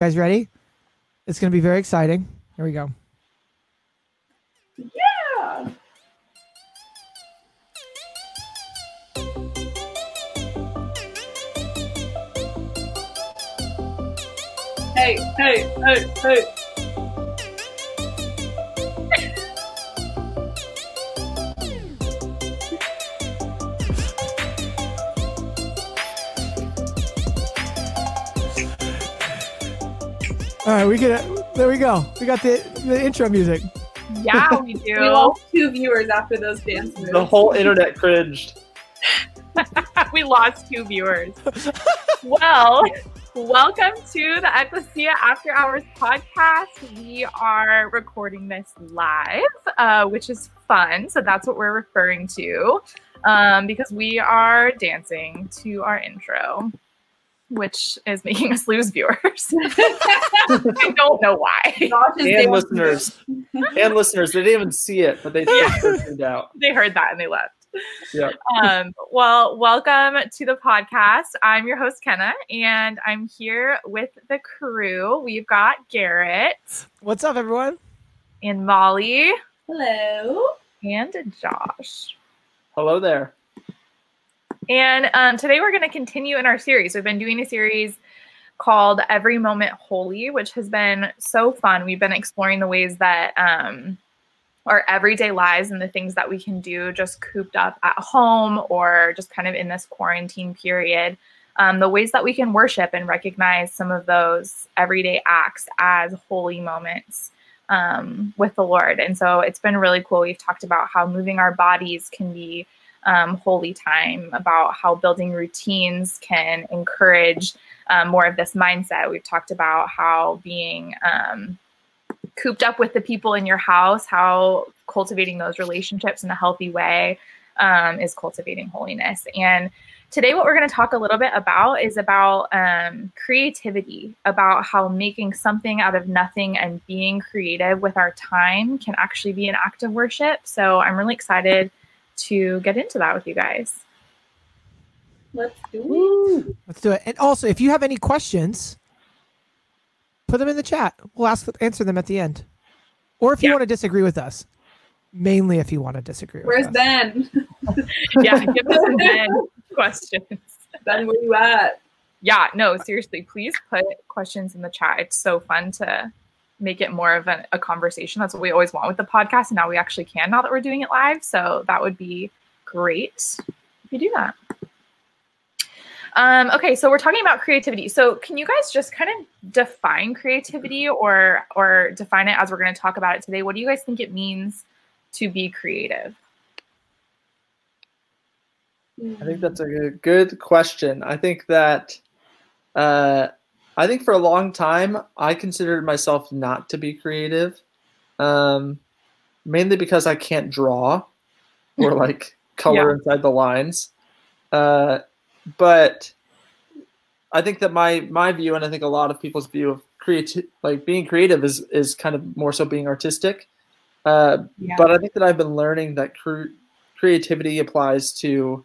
guys ready? It's going to be very exciting. Here we go. Yeah. Hey, hey, hey, hey. All right, we get it. There we go. We got the, the intro music. Yeah, we We do. lost two viewers after those dance moves. The whole internet cringed. we lost two viewers. well, welcome to the Ecclesia After Hours podcast. We are recording this live, uh, which is fun. So that's what we're referring to um, because we are dancing to our intro. Which is making us lose viewers. I don't know why. And listeners. And listeners, they didn't even see it, but they Yeah. turned out. They heard that and they left. Yeah. um, well, welcome to the podcast. I'm your host, Kenna, and I'm here with the crew. We've got Garrett What's up, everyone? and Molly Hello. and Josh. Hello there. And um, today we're going to continue in our series. We've been doing a series called Every Moment Holy, which has been so fun. We've been exploring the ways that um, our everyday lives and the things that we can do just cooped up at home or just kind of in this quarantine period. Um, the ways that we can worship and recognize some of those everyday acts as holy moments um, with the Lord. And so it's been really cool. We've talked about how moving our bodies can be um, holy time, about how building routines can encourage um, more of this mindset. We've talked about how being um, cooped up with the people in your house, how cultivating those relationships in a healthy way um, is cultivating holiness. And today, what we're going to talk a little bit about is about um, creativity, about how making something out of nothing and being creative with our time can actually be an act of worship. So I'm really excited to get into that with you guys. Let's do it. Let's do it. And also, if you have any questions, put them in the chat. We'll ask answer them at the end. Or if you Yeah. want to disagree with us, mainly if you want to disagree Where's with us. Ben? Yeah, give us some Ben questions. Ben, where you at? Yeah, no, seriously, please put questions in the chat. It's so fun to make it more of a, a conversation. That's what we always want with the podcast. And now we actually can now that we're doing it live. So that would be great if you do that. Um, okay, so we're talking about creativity. So can you guys just kind of define creativity or or define it as we're going to talk about it today? What do you guys think it means to be creative? I think that's a good question. I think that uh, I think for a long time I considered myself not to be creative, um, mainly because I can't draw or like color inside the lines. Uh, but I think that my my view, and I think a lot of people's view of creative, like being creative, is is kind of more so being artistic. Uh, Yeah. but I think that I've been learning that cre- creativity applies to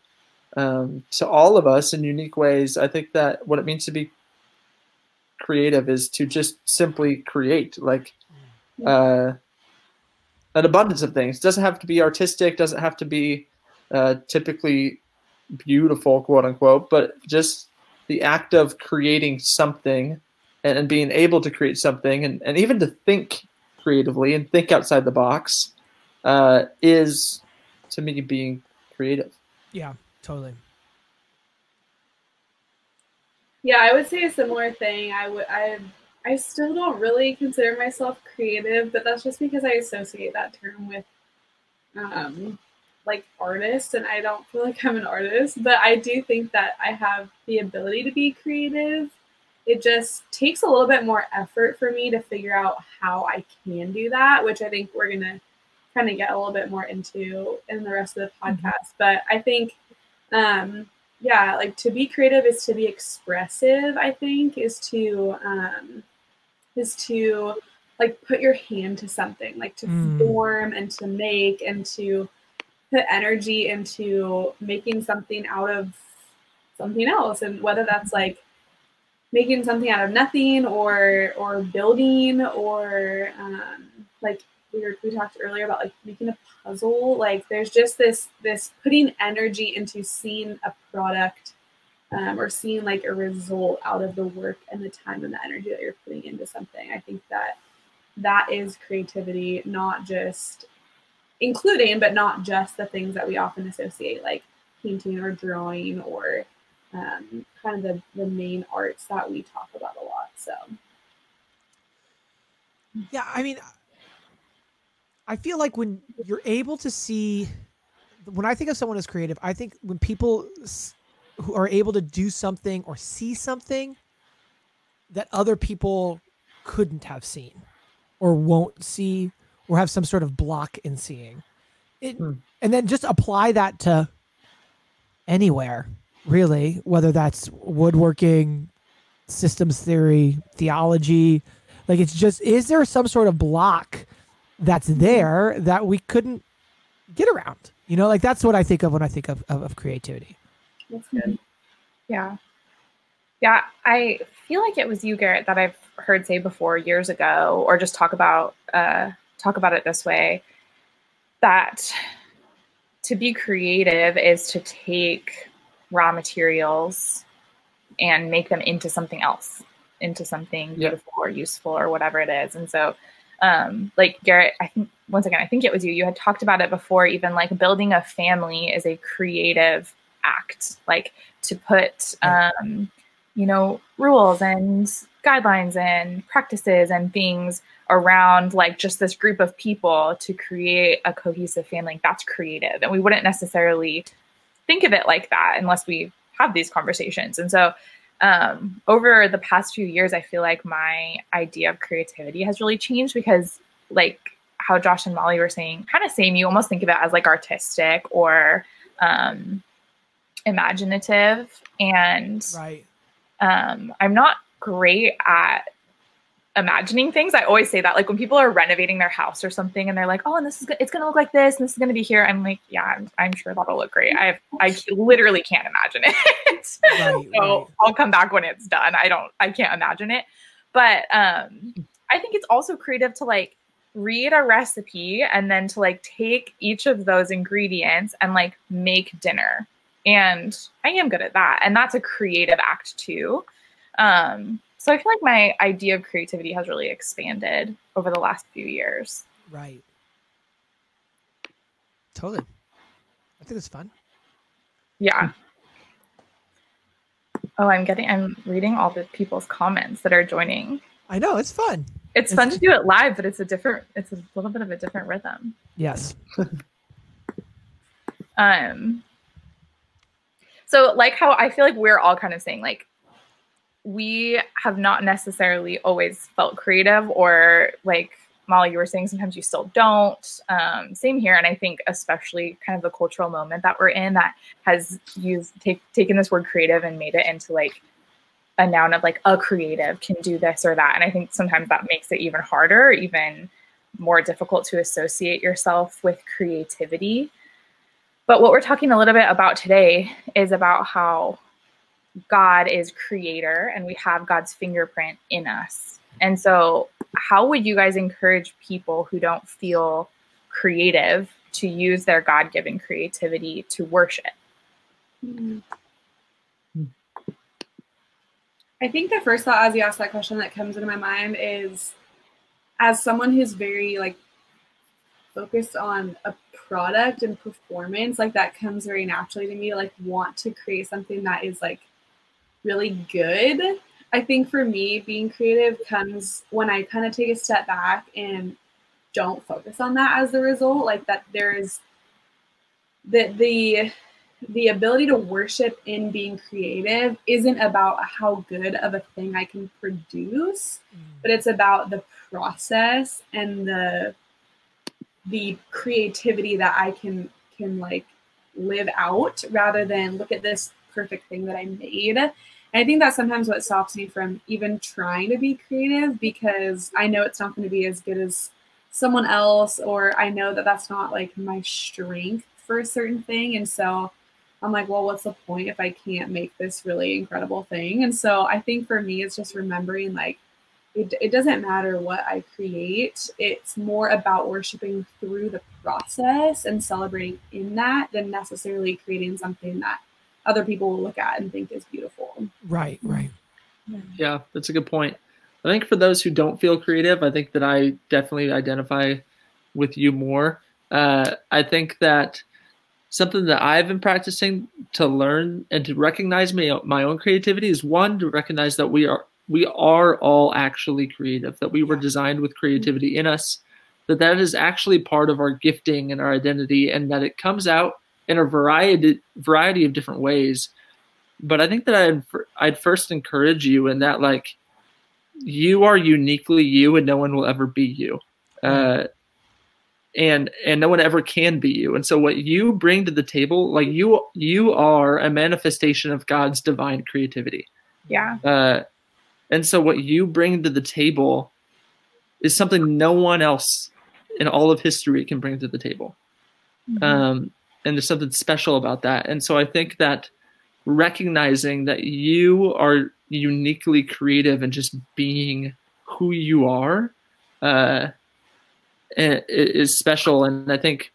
um, to all of us in unique ways. I think that what it means to be creative is to just simply create, like uh, an abundance of things. doesn't have to be artistic. Doesn't have to be uh, typically beautiful, quote unquote, but just the act of creating something and, and being able to create something and, and even to think creatively and think outside the box uh, is to me being creative. Yeah, totally. Yeah, I would say a similar thing. I would I I still don't really consider myself creative, but that's just because I associate that term with um like artist and I don't feel like I'm an artist, but I do think that I have the ability to be creative. It just takes a little bit more effort for me to figure out how I can do that, which I think we're going to kind of get a little bit more into in the rest of the podcast. But I think um yeah, like to be creative is to be expressive, I think, is to um is to like put your hand to something, like to Mm. form and to make and to put energy into making something out of something else. And whether that's like making something out of nothing or or building or um, like we were, we talked earlier about like making a puzzle. Like there's just this this putting energy into seeing a product um, or seeing like a result out of the work and the time and the energy that you're putting into something. I think that that is creativity not just including but not just the things that we often associate like painting or drawing or um, kind of the, the main arts that we talk about a lot so. Yeah, I mean, I feel like when you're able to see, when I think of someone as creative, I think when people who are able to do something or see something that other people couldn't have seen or won't see or have some sort of block in seeing it Hmm. and then just apply that to anywhere really whether that's woodworking systems theory theology like it's just is there some sort of block that's there that we couldn't get around you know like that's what i think of when i think of, of, of creativity that's good Yeah. Yeah. I feel like it was you, Garrett, that I've heard say before years ago, or just talk about uh talk about it this way, that to be creative is to take raw materials and make them into something else, into something Yeah. beautiful or useful or whatever it is. And so um like Garrett, I think once again, I think it was you. You had talked about it before, even like building a family is a creative act. Like to put um, you know rules and guidelines and practices and things around like just this group of people to create a cohesive family that's creative and we wouldn't necessarily think of it like that unless we have these conversations and so um, over the past few years i feel like my idea of creativity has really changed because like how josh and molly were saying kind of same. You almost think of it as like artistic or um, imaginative. And right. um, i'm not great at imagining things i always say that like when people are renovating their house or something and they're like oh and this is go- it's going to look like this and this is going to be here i'm like yeah i'm, I'm sure that'll look great. I, I literally can't imagine it. Right, so right. i'll come back when it's done. I don't i can't imagine it. But um i think it's also creative to like read a recipe and then to like take each of those ingredients and like make dinner. And i am good at that. And that's a creative act too. Um so i feel like my idea of creativity has really expanded over the last few years. Right. Totally. I think it's fun. Yeah. Oh i'm getting i'm reading all the people's comments that are joining. I know it's fun. It's fun to do it live but it's a different it's a little bit of a different rhythm. Yes. Um so like how i feel like we're all kind of saying like we have not necessarily always felt creative or like molly you were saying sometimes you still don't. Um, same here. And i think especially kind of the cultural moment that we're in that has used take, taken this word creative and made it into like a noun of like a creative can do this or that. And i think sometimes that makes it even harder even more difficult to associate yourself with creativity. But what we're talking a little bit about today is about how God is creator and we have God's fingerprint in us. And so, how would you guys encourage people who don't feel creative to use their God given creativity to worship? I think the first thought as you ask that question that comes into my mind is as someone who's very like focused on a product and performance, like that comes very naturally to me like want to create something that is like really good. I think for me, being creative comes when I kind of take a step back and don't focus on that as the result. Like that there is that the the ability to worship in being creative isn't about how good of a thing I can produce, mm. but it's about the process and the the creativity that I can can like live out rather than look at this perfect thing that I made. I think that's sometimes what stops me from even trying to be creative because I know it's not going to be as good as someone else or I know that that's not like my strength for a certain thing and so I'm like, well, what's the point if I can't make this really incredible thing? And so I think for me, it's just remembering like, it, it doesn't matter what I create. It's more about worshiping through the process and celebrating in that than necessarily creating something that other people will look at and think is beautiful. Right, right. Yeah, that's a good point. I think for those who don't feel creative, I think that I definitely identify with you more. Uh, I think that something that I've been practicing to learn and to recognize my, my own creativity is one to recognize that we are we are all actually creative, that we were designed with creativity in us, that that is actually part of our gifting and our identity, and that it comes out in a variety variety of different ways. But I think that I'd I'd first encourage you in that like you are uniquely you, and no one will ever be you. Uh, and and no one ever can be you and so what you bring to the table like you you are a manifestation of god's divine creativity Yeah. uh, and so what you bring to the table is something no one else in all of history can bring to the table. Um, and there's something special about that. And so I think that recognizing that you are uniquely creative and just being who you are uh, is special. And I think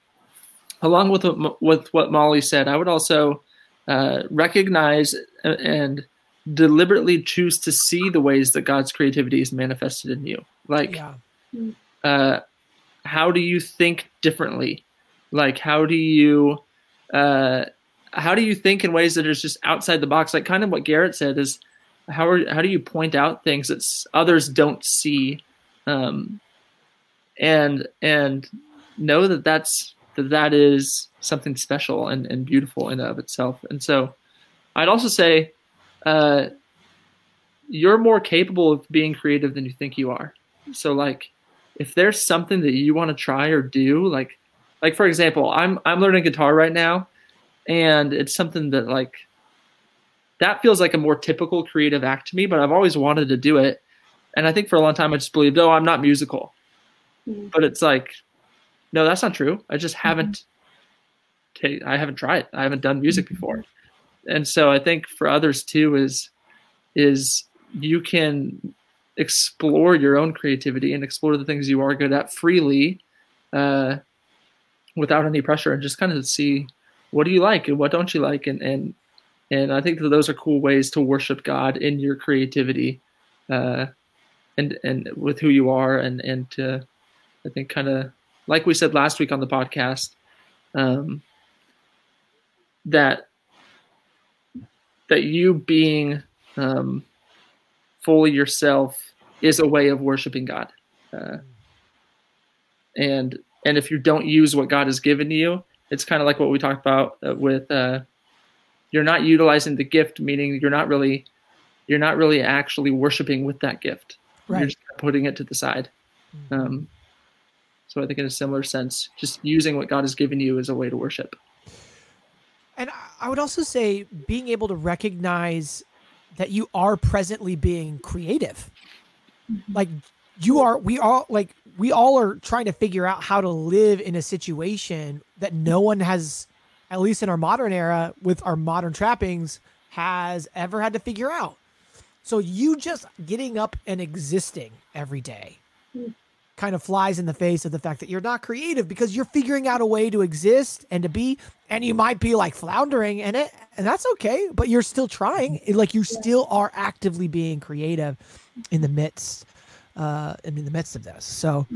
along with what, with what Molly said, I would also uh, recognize and deliberately choose to see the ways that God's creativity is manifested in you. Like, Yeah. uh, how do you think differently? Like, how do you, uh, how do you think in ways that is just outside the box? Like, kind of what Garrett said is, how are, how do you point out things that others don't see, um, and and know that that's that that is something special and, and beautiful in of itself. And so, I'd also say, uh, you're more capable of being creative than you think you are. So like if there's something that you want to try or do, like like for example, I'm I'm learning guitar right now and it's something that like that feels like a more typical creative act to me, but I've always wanted to do it. And I think for a long time I just believed, oh, I'm not musical. Mhm. But it's like, no, that's not true. I just haven't ta- I haven't tried. I haven't done music before. And so I think for others too is is you can explore your own creativity and explore the things you are good at freely uh, without any pressure and just kind of see what do you like and what don't you like and and and I think that those are cool ways to worship God in your creativity uh, and and with who you are and and to I think kind of like we said last week on the podcast um, that that you being um, fully yourself is a way of worshiping God. Uh, and and if you don't use what God has given you, it's kind of like what we talked about uh, with uh, you're not utilizing the gift, meaning you're not really you're not really actually worshiping with that gift. You're Right. just putting it to the side. Um, so I think in a similar sense, just using what God has given you is a way to worship. And I- I would also say being able to recognize that you are presently being creative. Like you are, we all like we all are trying to figure out how to live in a situation that no one has, at least in our modern era, with our modern trappings, has ever had to figure out. So you just getting up and existing every day kind of flies in the face of the fact that you're not creative because you're figuring out a way to exist and to be and you might be like floundering in it and that's okay but you're still trying like you still are actively being creative in the midst uh and in the midst of this. So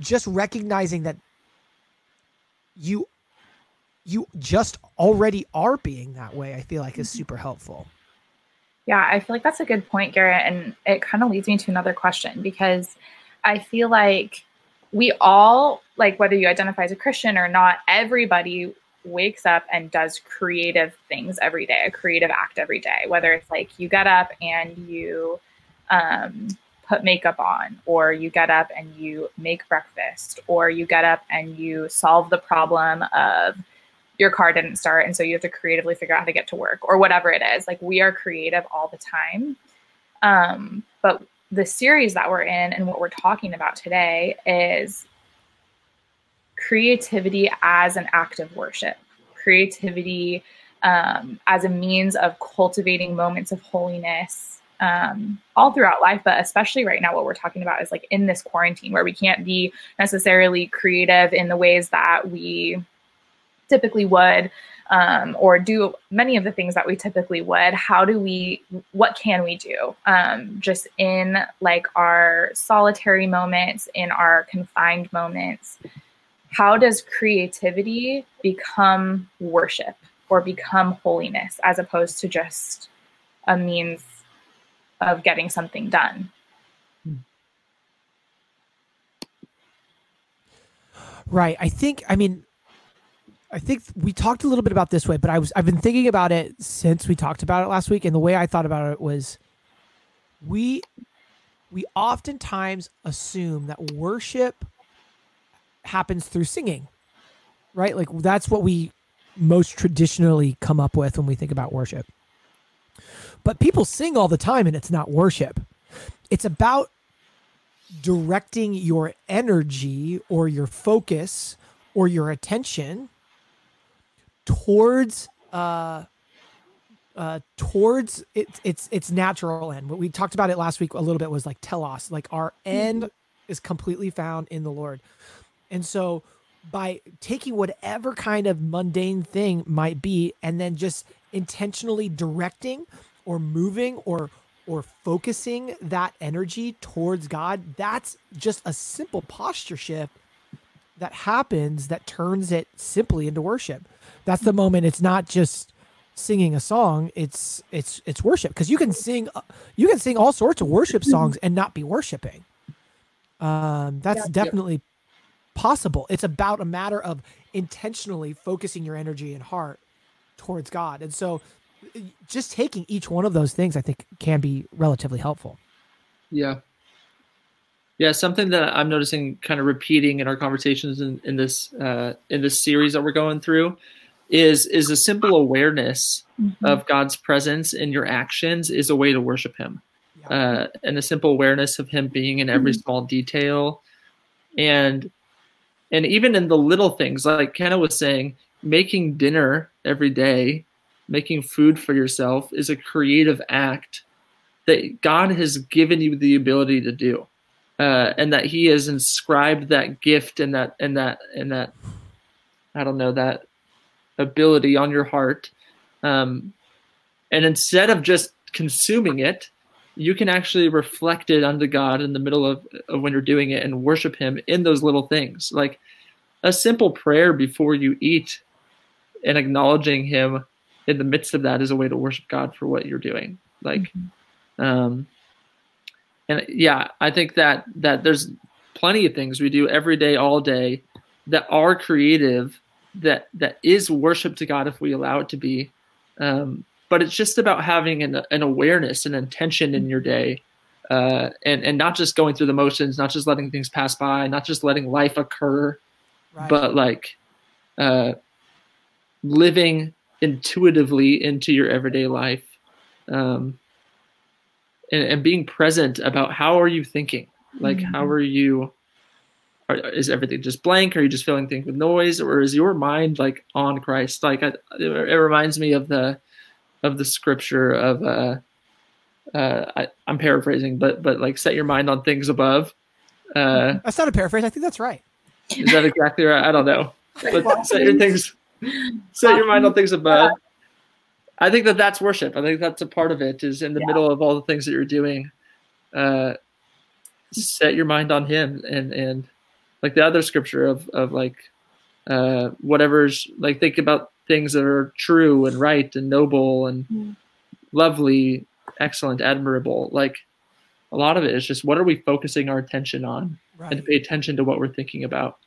just recognizing that you you just already are being that way i feel like is super helpful. Yeah, I feel like that's a good point, Garrett. And it kind of leads me to another question because I feel like we all, like whether you identify as a Christian or not, everybody wakes up and does creative things every day, a creative act every day, whether it's like you get up and you um, put makeup on, or you get up and you make breakfast, or you get up and you solve the problem of your car didn't start and so you have to creatively figure out how to get to work or whatever it is. Like we are creative all the time. Um, but the series that we're in and what we're talking about today is creativity as an act of worship. Creativity um, as a means of cultivating moments of holiness um, all throughout life, but especially right now, what we're talking about is like in this quarantine where we can't be necessarily creative in the ways that we typically would um, or do many of the things that we typically would. How do we what can we do um, just in like our solitary moments in our confined moments? How does creativity become worship or become holiness as opposed to just a means of getting something done right i think i mean I think we talked a little bit about this way, but I was I've been thinking about it since we talked about it last week, and the way I thought about it was we we oftentimes assume that worship happens through singing, right? Like that's what we most traditionally come up with when we think about worship. But people sing all the time, and it's not worship. It's about directing your energy or your focus or your attention towards uh uh towards its its its natural end. What we talked about it last week a little bit was like telos, like our end is completely found in the Lord. And so by taking whatever kind of mundane thing might be and then just intentionally directing or moving or or focusing that energy towards God, that's just a simple posture shift that happens that turns it simply into worship. That's the moment it's not just singing a song it's it's it's worship. Because you can sing you can sing all sorts of worship songs and not be worshiping. Um that's yeah, definitely yeah. possible. It's about a matter of intentionally focusing your energy and heart towards god. And so just taking each one of those things i think can be relatively helpful yeah yeah something that i'm noticing kind of repeating in our conversations in, in this uh, in this series that we're going through is is a simple awareness mm-hmm. of God's presence in your actions is a way to worship Him, yeah. uh, and a simple awareness of Him being in every mm-hmm. small detail, and and even in the little things, like Kenna was saying, making dinner every day, making food for yourself is a creative act that God has given you the ability to do, uh, and that He has inscribed that gift and that and that and that I don't know that ability on your heart. Um, and instead of just consuming it, you can actually reflect it unto God in the middle of, of when you're doing it and worship Him in those little things. Like a simple prayer before you eat and acknowledging Him in the midst of that is a way to worship God for what you're doing. Like, mm-hmm. um, and yeah, I think that that there's plenty of things we do every day, all day, that are creative that that is worship to God if we allow it to be. Um, but it's just about having an, an awareness, an intention in your day, uh, and and not just going through the motions, not just letting things pass by, not just letting life occur, right. but like uh, living intuitively into your everyday life, um, and, and being present about how are you thinking, like mm-hmm. how are you is everything just blank? Are you just filling things with noise, or is your mind like on Christ? Like I, it reminds me of the of the scripture of uh, uh, I, am paraphrasing, but but like set your mind on things above. Uh, that's not a paraphrase. I think that's right. Is that exactly right? I don't know. But set your things, set your mind on things above. I think that that's worship. I think that's a part of it. Is in the yeah. middle of all the things that you're doing, uh, set your mind on Him and and like the other scripture of of like uh, whatever's like think about things that are true and right and noble and mm. lovely, excellent, admirable. Like a lot of it is just what are we focusing our attention on right. and to pay attention to what we're thinking about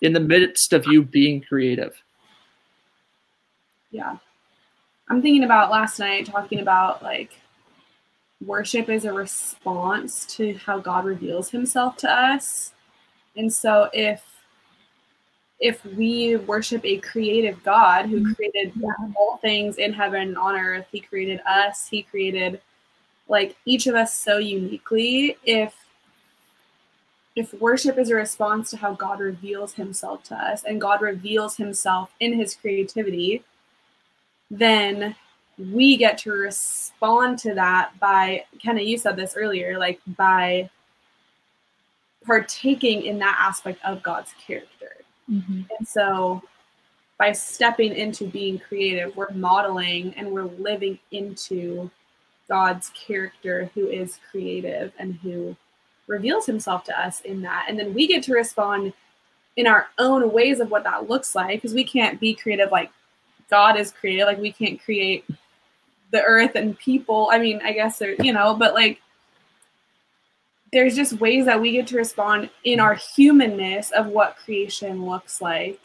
in the midst of you being creative. Yeah. I'm thinking about last night talking about like worship is a response to how God reveals himself to us and so if if we worship a creative God who mm-hmm. created all things in heaven and on earth, he created us, he created like each of us so uniquely. If if worship is a response to how God reveals himself to us and God reveals himself in his creativity, then we get to respond to that by kind of you said this earlier, like by partaking in that aspect of God's character. Mhm. And so by stepping into being creative, we're modeling and we're living into God's character who is creative and who reveals himself to us in that. And then we get to respond in our own ways of what that looks like because we can't be creative like God is created. Like we can't create the earth and people. I mean, I guess there, you know, but like there's just ways that we get to respond in our humanness of what creation looks like.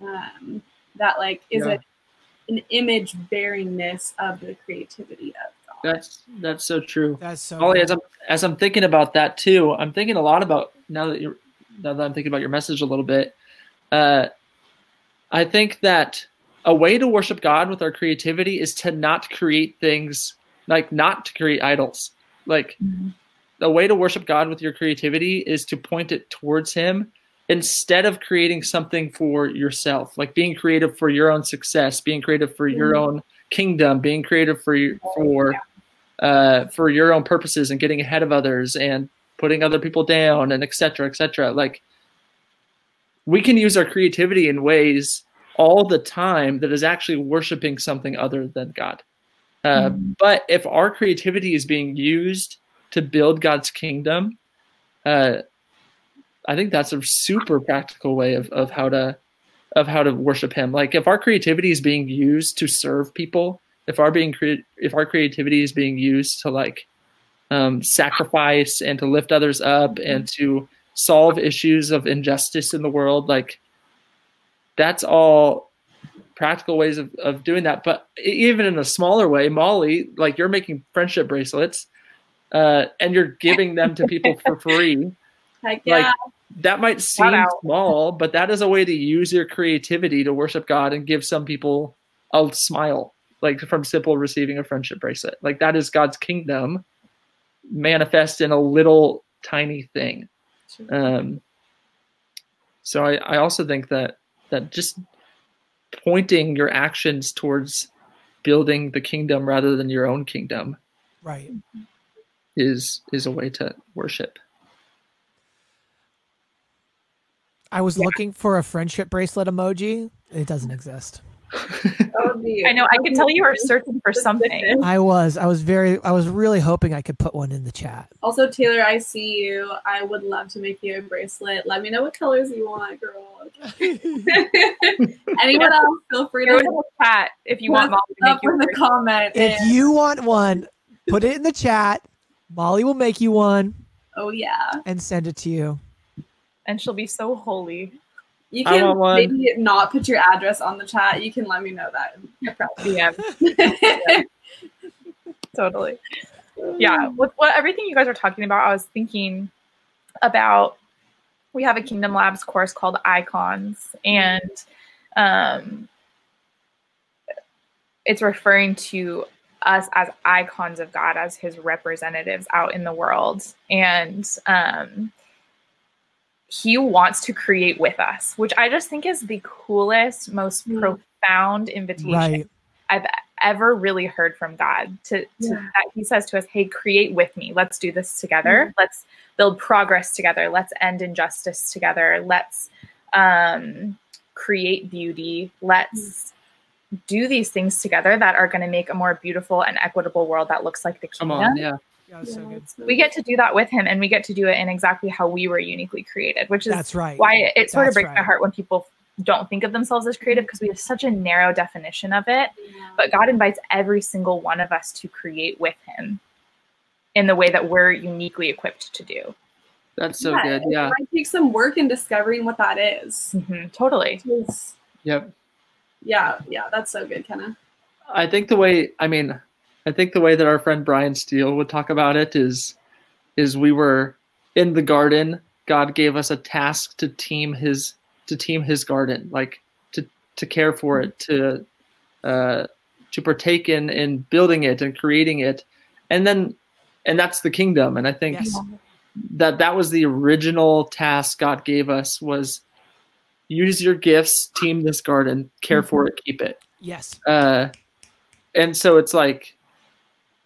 Um, that like is Yeah. a, an image bearingness of the creativity of God. That's that's so true. That's so. Ollie, as I'm as I'm thinking about that too, I'm thinking a lot about now that you're now that I'm thinking about your message a little bit. Uh, I think that a way to worship God with our creativity is to not create things like not to create idols. Like Mhm. the way to worship God with your creativity is to point it towards Him instead of creating something for yourself, like being creative for your own success, being creative for your own kingdom, being creative for your, for uh, for your own purposes and getting ahead of others and putting other people down and et cetera, et cetera. Like we can use our creativity in ways all the time that is actually worshiping something other than God. Uh, Mhm. But if our creativity is being used to build God's kingdom, uh, I think that's a super practical way of, of how to of how to worship Him. Like if our creativity is being used to serve people, if our being crea- if our creativity is being used to like um, sacrifice and to lift others up and to solve issues of injustice in the world, like that's all practical ways of, of doing that. But even in a smaller way, Molly, like you're making friendship bracelets uh, and you're giving them to people for free. Heck yeah. Like that might seem small, but that is a way to use your creativity to worship God and give some people a smile, like from simple receiving a friendship bracelet. Like that is God's kingdom manifest in a little tiny thing. Um, so I, I also think that that just pointing your actions towards building the kingdom rather than your own kingdom right. is is a way to worship. I was looking for a friendship bracelet emoji. It doesn't exist. That I know. I can tell you are searching for something. I was. I was very. I was really hoping I could put one in the chat. Also, Taylor, I see you. I would love to make you a bracelet. Let me know what colors you want, girl. Anyone else, feel free Throw to it in the chat if you want Molly to up make you in the comment. if and- you want one, put it in the chat. Molly will make you one oh yeah, and send it to you. and she'll be so holy. You can maybe not put your address on the chat. You can let me know that. Yeah, totally. Yeah, with what everything you guys are talking about, I was thinking about we have a Kingdom Labs course called Icons, and um, it's referring to us as icons of God, as His representatives out in the world, and um, He wants to create with us, which I just think is the coolest, most Mm. profound invitation Right. I've ever really heard from God to, to Yeah. that he says to us, Hey, create with me. Let's do this together. Let's build progress together. Let's end injustice together. Let's um, create beauty. Let's do these things together that are going to make a more beautiful and equitable world that looks like the Come kingdom. on, yeah. Yeah, so good. We get to do that with him and we get to do it in exactly how we were uniquely created, which is That's right. why it, it sort of That's breaks my heart when people don't think of themselves as creative because we have such a narrow definition of it but God invites every single one of us to create with Him in the way that we're uniquely equipped to do. That's so good. Yeah. It Yeah. might take some work in discovering what that is. Mhm, Totally. Yep. Yeah, yeah, that's so good, Kenna. I think the way I mean, I think the way that our friend Brian Steele would talk about it is is we were in the garden. God gave us a task to team his to team his garden, like to to care for it, to uh, to partake in in building it and creating it, and then and that's the kingdom. And I think Yes. that that was the original task God gave us was use your gifts, team this garden, care for it, keep it Yes. uh, and so it's like,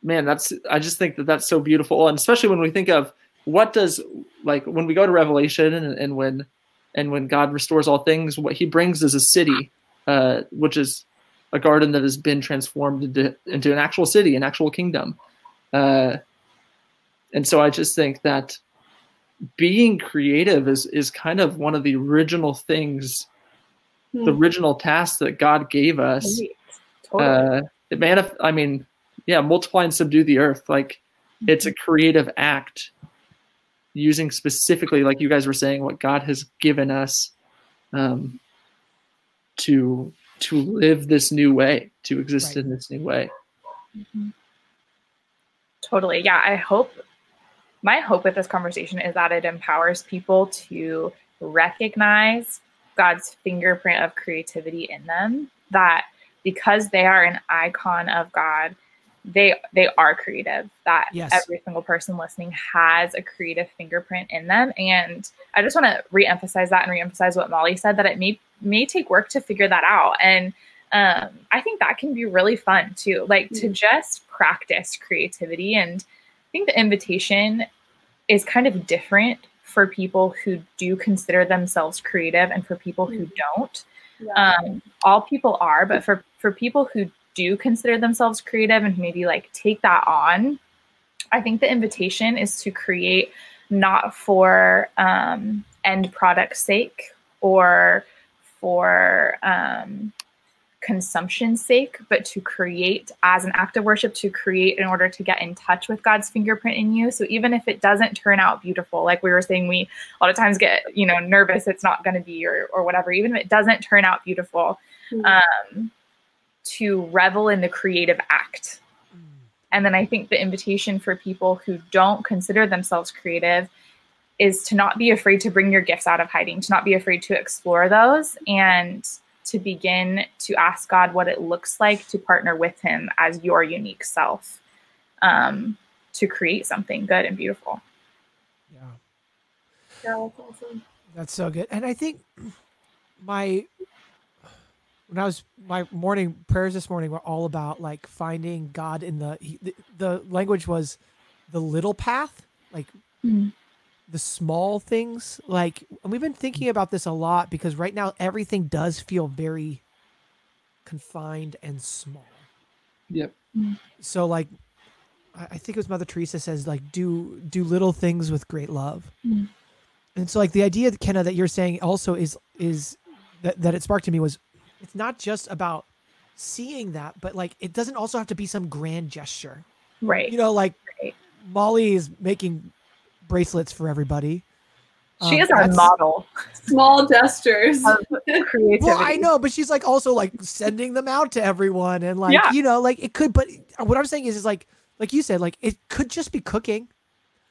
man, that's I just think that that's so beautiful, and especially when we think of what does like when we go to Revelation and, and when and when God restores all things, what He brings is a city, uh, which is a garden that has been transformed into into an actual city, an actual kingdom. Uh, and so I just think that being creative is is kind of one of the original things, Hmm. the original tasks that God gave us. Totally. Uh, it manif- I mean, yeah, multiply and subdue the earth. Like it's a creative act using specifically, like you guys were saying, what God has given us um, to to live this new way, to exist Right. in this new way. Totally. Yeah. I hope my hope with this conversation is that it empowers people to recognize God's fingerprint of creativity in them. That because they are an icon of God, they they are creative. That Yes. every single person listening has a creative fingerprint in them. And I just want to reemphasize that and reemphasize what Molly said that it may may take work to figure that out. And um, I think that can be really fun too, like to just practice creativity. And I think the invitation is kind of different for people who do consider themselves creative and for people who don't. Yeah. Um, all people are, but for for people who do consider themselves creative and maybe like take that on, I think the invitation is to create not for um, end product sake or for um, consumption's sake, but to create as an act of worship, to create in order to get in touch with God's fingerprint in you. So even if it doesn't turn out beautiful, like we were saying, we a lot of times get you know nervous it's not going to be or or whatever. Even if it doesn't turn out beautiful, Mhm. um, to revel in the creative act. And then I think the invitation for people who don't consider themselves creative is to not be afraid to bring your gifts out of hiding, to not be afraid to explore those and to begin to ask God what it looks like to partner with Him as your unique self um, to create something good and beautiful. Yeah. Yeah, that's awesome. That's so good. And I think my when I was my morning prayers this morning were all about like finding God in the he, the, the language was the little path, like Mhm. the small things. Like and we've been thinking about this a lot because right now everything does feel very confined and small. Yep. So like I I think it was Mother Teresa says like do do little things with great love. Mm. And so like the idea Kenna that you're saying also is is that that it sparked to me was it's not just about seeing that but like it doesn't also have to be some grand gesture. Right. You know like Right. Molly is making bracelets for everybody. she Um, is our model Small gestures. creativity. Well, I know, but she's like also like sending them out to everyone and like Yeah. you know like it could but what I'm saying is is like like you said like it could just be cooking.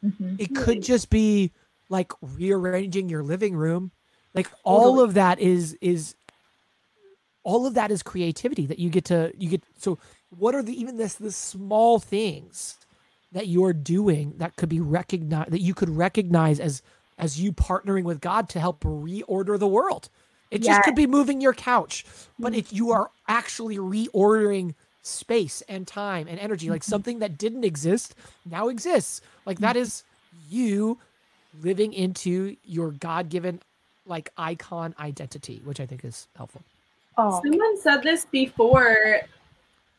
Mhm. it could just be like rearranging your living room like all of that is is all of that is creativity that you get to you get so what are the even this the small things that you're doing that could be recognized that you could recognize as as you partnering with god to help reorder the world? It just could be moving your couch but if you mm-hmm. are actually reordering space and time and energy like mm-hmm. something that didn't exist now exists. Like that is mm-hmm. you living into your god-given like icon identity which i think is helpful Oh, Someone said this before.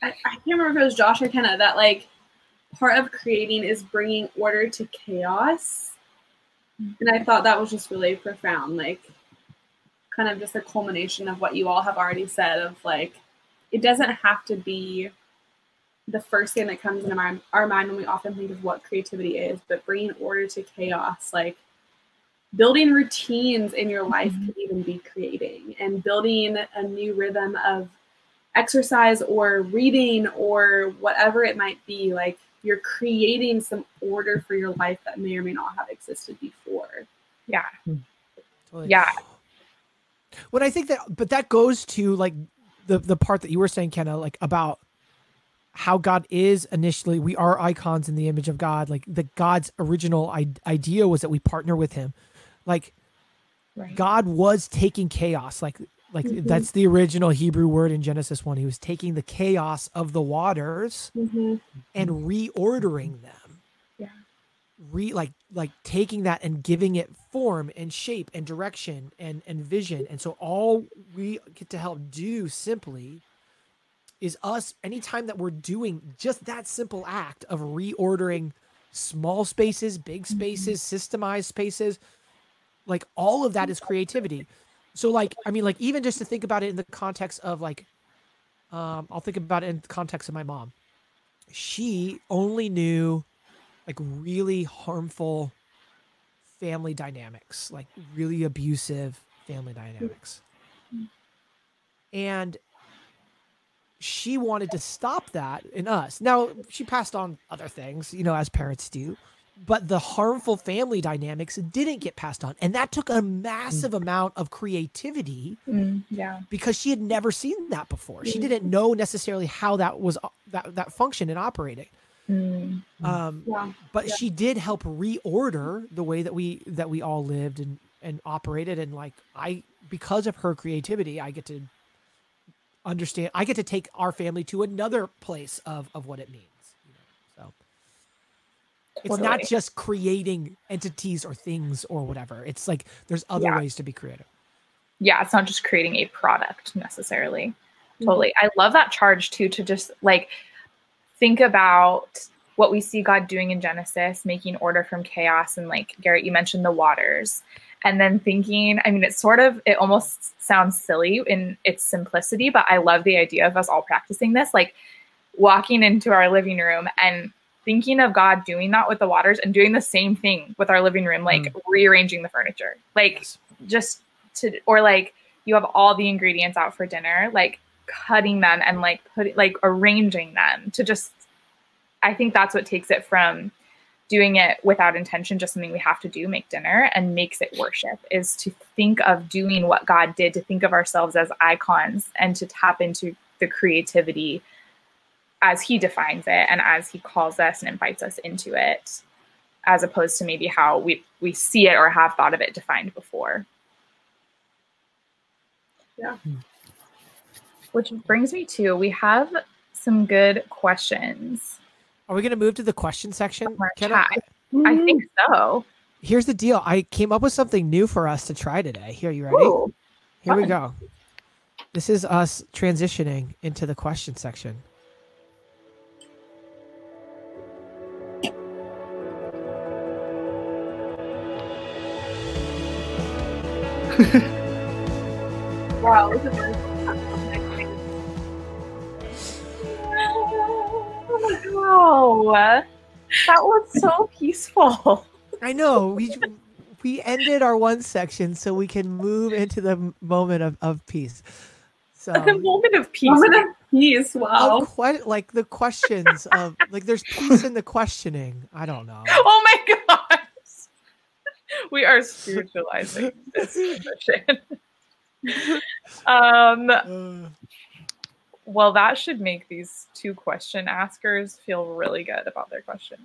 I, I can't remember if it was Josh or Kenna that like part of creating is bringing order to chaos, and I thought that was just really profound. Like, kind of just a culmination of what you all have already said. Of like, it doesn't have to be the first thing that comes into our, our mind when we often think of what creativity is, but bringing order to chaos, like building routines in your life Mhm. could even be creating and building a new rhythm of exercise or reading or whatever it might be like you're creating some order for your life that may or may not have existed before yeah. Totally. Yeah. When I think that, but that goes to like the the part that you were saying, Kenna, like about how God is initially. We are icons in the image of God. Like the God's original I- idea was that we partner with Him. Like Right. God was taking chaos. Like Like Mhm. that's the original Hebrew word in Genesis 1. He was taking the chaos of the waters hmm and reordering them. Yeah. Re like like taking that and giving it form and shape and direction and and vision. And so all we get to help do simply is us anytime that we're doing just that simple act of reordering small spaces, big spaces, systemized spaces, like all of that is creativity. So like I mean like even just to think about it in the context of like um I'll think about it in the context of my mom. She only knew like really harmful family dynamics, like really abusive family dynamics. And she wanted to stop that in us. Now, she passed on other things, you know, as parents do, but the harmful family dynamics didn't get passed on. And that took a massive amount of creativity Mm, yeah. because she had never seen that before. She didn't know necessarily how that was that that functioned and operated. Mm, Um, Yeah. but Yeah. she did help reorder the way that we that we all lived and and operated and like i because of her creativity i get to understand i get to take our family to another place of of what it means you know so it's not just creating entities or things or whatever it's like there's other Yeah. ways to be creative yeah, it's not just creating a product necessarily. Mm-hmm. Totally. I love that charge too to just like think about what we see God doing in Genesis, making order from chaos. And like Garrett, you mentioned the waters. And then thinking, I mean, it's sort of, it almost sounds silly in its simplicity, but I love the idea of us all practicing this. Like walking into our living room and thinking of God doing that with the waters and doing the same thing with our living room, like mm. rearranging the furniture. Like Yes. just to or like you have all the ingredients out for dinner like cutting them and like putting like arranging them to just i think that's what takes it from doing it without intention just something we have to do make dinner and makes it worship is to think of doing what god did to think of ourselves as icons and to tap into the creativity as he defines it and as he calls us and invites us into it as opposed to maybe how we we see it or have thought of it defined before Yeah. Hmm. which brings me to we have some good questions are we going to move to the question section from our Kenna? chat. I think so. here's the deal i came up with something new for us to try today here you ready Ooh, Here we go. This is us transitioning into the question section. Wow, look at this. wow, that was so peaceful. I know we we ended our one section so we can move into the moment of, of peace. So the moment of peace. Moment of peace. Wow. of que- like the questions of like there's peace in the questioning. I don't know. Oh my gosh. We are spiritualizing this position. um, well, that should make these two question askers feel really good about their questions.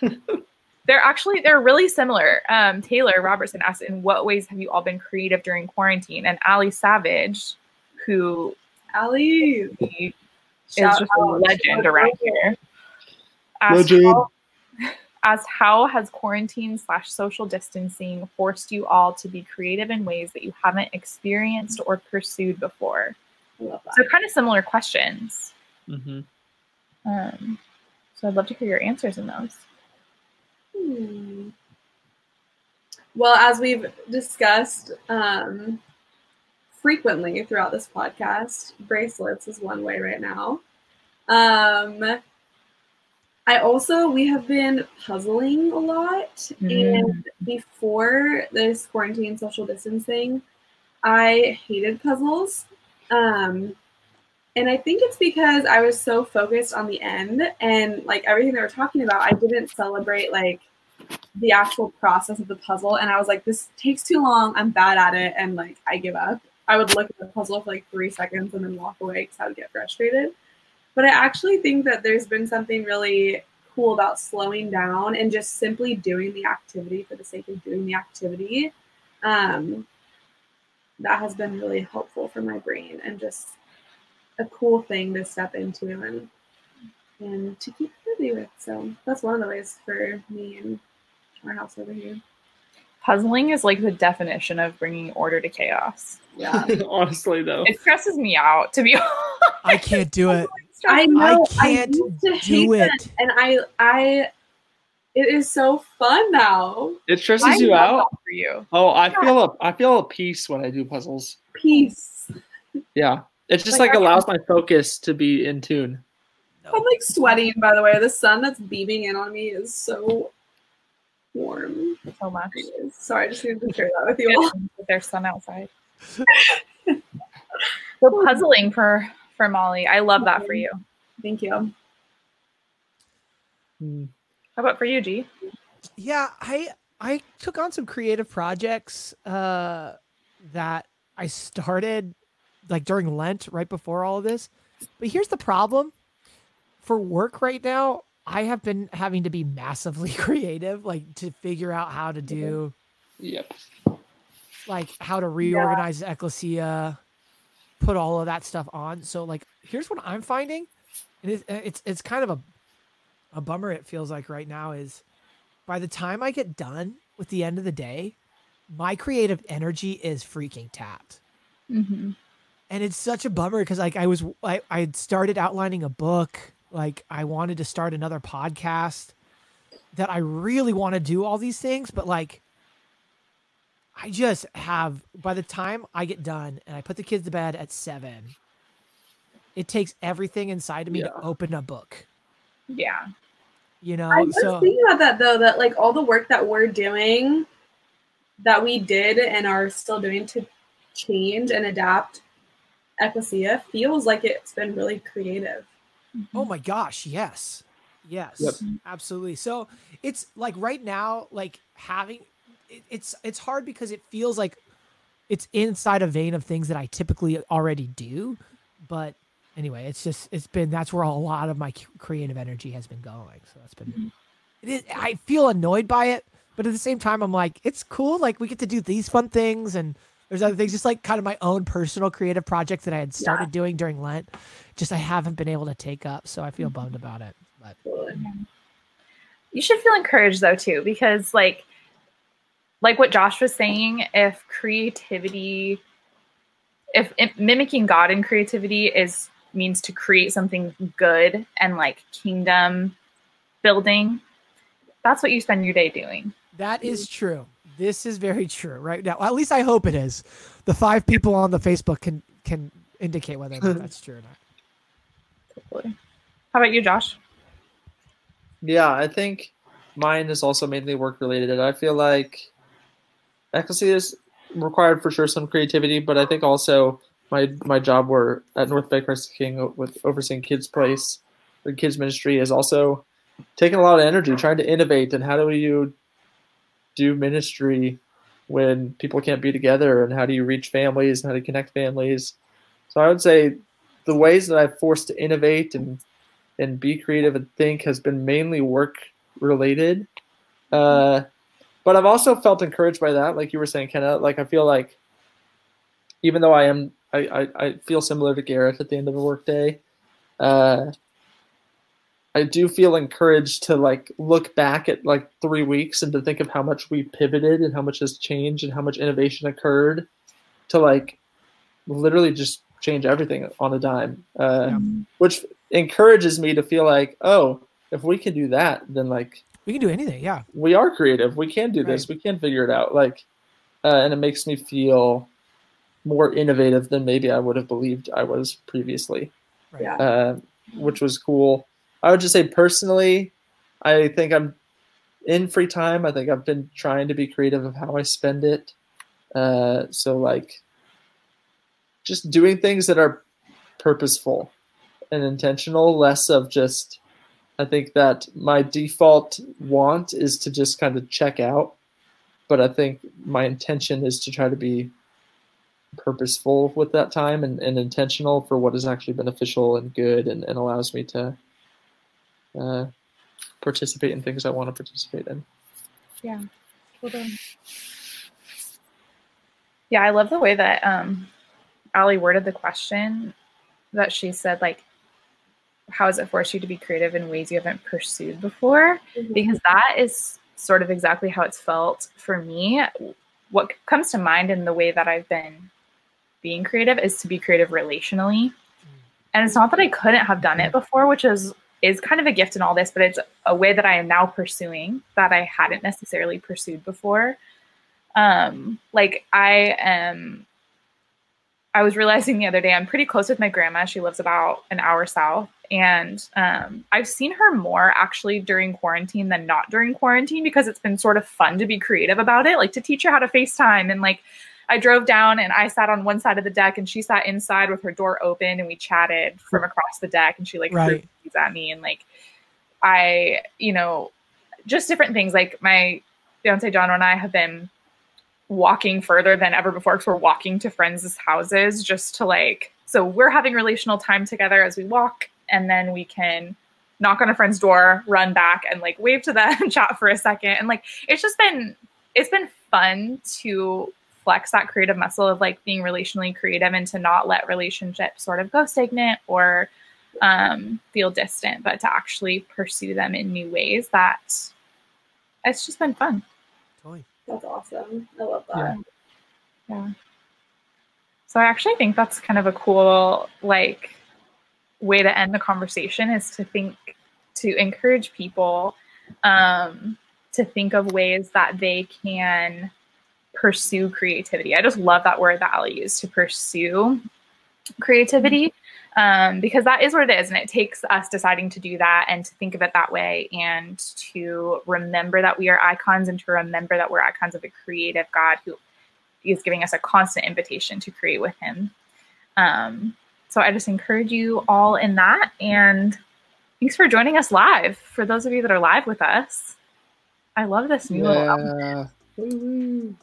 they're actually they're really similar. Um, Taylor Robertson asked, "In what ways have you all been creative during quarantine?" And Ali Savage, who Ali. is Shout just a legend around here, asked Legend. how, as how has quarantine slash social distancing forced you all to be creative in ways that you haven't experienced or pursued before? Love that. So kind of similar questions. hmm Um, so I'd love to hear your answers in those. Hmm. Well, as we've discussed um, frequently throughout this podcast, bracelets is one way right now. Um, I also, we have been puzzling a lot. Mm. And before this quarantine social distancing, I hated puzzles. Um, and I think it's because I was so focused on the end and like everything they were talking about, I didn't celebrate like the actual process of the puzzle. And I was like, this takes too long. I'm bad at it. And like, I give up. I would look at the puzzle for like three seconds and then walk away because I would get frustrated. But I actually think that there's been something really cool about slowing down and just simply doing the activity for the sake of doing the activity. Um, that has been really helpful for my brain and just a cool thing to step into and and to keep busy with. So that's one of the ways for me and our house over here. Puzzling is like the definition of bringing order to chaos. Yeah. Honestly, though. It stresses me out to be honest. I can't do it. I know. I, can't used to do hate it. that, and I, I, it is so fun now. It stresses I you out. for you. Oh, I feel a I feel a peace when I do puzzles. Peace. Yeah, it just Like, like, allows my focus to be in tune. I'm like sweating. By the way, the sun that's beaming in on me is so warm. So much. Sorry, I just needed to share that with you all. With their sun outside. We're puzzling for for Molly. I love that for you. Thank you. Hmm. How about for you, G? yeah i i took on some creative projects uh that i started like during lent right before all of this but here's the problem for work right now i have been having to be massively creative like to figure out how to do Yep. like how to reorganize the ecclesia put all of that stuff on so like here's what i'm finding and it's it's, it's kind of a a bummer it feels like right now is by the time i get done with the end of the day my creative energy is freaking tapped Mm-hmm. and it's such a bummer because like i was I, I had started outlining a book like i wanted to start another podcast that i really want to do all these things but like i just have by the time i get done and i put the kids to bed at seven it takes everything inside of me to open a book Yeah. you know I was so thinking about that though, that like all the work that we're doing, that we did and are still doing to change and adapt Ecclesia feels like it's been really creative. Oh my gosh, yes. Yes. Yep. Absolutely. So it's like right now, like having it, it's it's hard because it feels like it's inside a vein of things that I typically already do. But anyway, it's just it's been that's where a lot of my creative energy has been going. So that's been mm-hmm. it is I feel annoyed by it, but at the same time I'm like, it's cool. Like we get to do these fun things and there's other things, just like kind of my own personal creative project that I had started doing during Lent. Just I haven't been able to take up, so I feel mm-hmm. bummed about it. But You should feel encouraged though too, because like like what Josh was saying, if creativity if, if mimicking God in creativity is means to create something good and like kingdom building, that's what you spend your day doing. that is true. This is very true right now. At least I hope it is. The five people on the Facebook can can indicate whether that's true or not. Totally. How about you, Josh? Yeah, I think mine is also mainly work related. I feel like Ecclesia is required for sure some creativity, but I think also my my job where at North Bay Christ King with overseeing kids place, the kids ministry is also taking a lot of energy trying to innovate and how do you do ministry when people can't be together and how do you reach families and how you connect families. So I would say the ways that I've forced to innovate and and be creative and think has been mainly work related. Uh, but I've also felt encouraged by that, like you were saying, Kenna. Like I feel like even though I am, I, I, I feel similar to Gareth at the end of a workday. Uh, I do feel encouraged to like look back at like three weeks and to think of how much we pivoted and how much has changed and how much innovation occurred to like literally just change everything on a dime. Uh, Yeah. which encourages me to feel like, oh, if we can do that, then like We can do anything. Yeah. we are creative. We can do this. We can figure it out. Like, uh, and it makes me feel more innovative than maybe I would have believed I was previously, Right. Yeah. uh, which was cool. I would just say personally, I think I'm in free time. I think I've been trying to be creative of how I spend it. Uh, so like, just doing things that are purposeful and intentional, less of just. I think that my default want is to just kind of check out, but I think my intention is to try to be purposeful with that time and, and intentional for what is actually beneficial and good and, and allows me to uh, participate in things I want to participate in. Yeah. Well. Yeah, I love the way that um, Ali worded the question. That she said, like, how has it forced you to be creative in ways you haven't pursued before? Mhm. Because that is sort of exactly how it's felt for me. What comes to mind in the way that I've been being creative is to be creative relationally. And it's not that I couldn't have done it before, which is is kind of a gift in all this, but it's a way that I am now pursuing that I hadn't necessarily pursued before. Um, like I am I was realizing the other day I'm pretty close with my grandma. She lives about an hour south. And um, I've seen her more actually during quarantine than not during quarantine because it's been sort of fun to be creative about it, like to teach her how to FaceTime. And like I drove down and I sat on one side of the deck and she sat inside with her door open and we chatted from across the deck and she like threw Right. things at me and like I, you know, just different things. Like my fiance John and I have been walking further than ever before because we're walking to friends' houses just to like so we're having relational time together as we walk and then we can knock on a friend's door run back and like wave to them chat for a second and like it's just been it's been fun to flex that creative muscle of like being relationally creative and to not let relationships sort of go stagnant or um, feel distant but to actually pursue them in new ways that it's just been fun Totally. That's awesome. I love that. yeah. So I actually think that's kind of a cool like way to end the conversation is to think to encourage people um, to think of ways that they can pursue creativity. I just love that word that Ali used to pursue creativity um, because that is what it is. And it takes us deciding to do that and to think of it that way and to remember that we are icons and to remember that we're icons of a creative God who is giving us a constant invitation to create with Him. Um, so I just encourage you all in that. And thanks for joining us live. For those of you that are live with us, I love this new little Yeah. Woo-woo.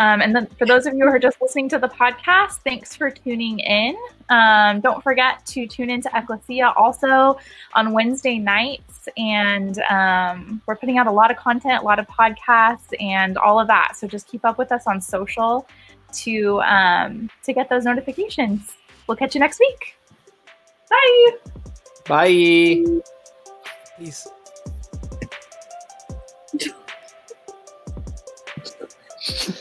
Um, and then for those of you who are just listening to the podcast, thanks for tuning in. Um, don't forget to tune into Ecclesia also on Wednesday nights. And um, we're putting out a lot of content, a lot of podcasts, and all of that. So just keep up with us on social to um, to get those notifications. We'll catch you next week. Bye. Bye. Peace.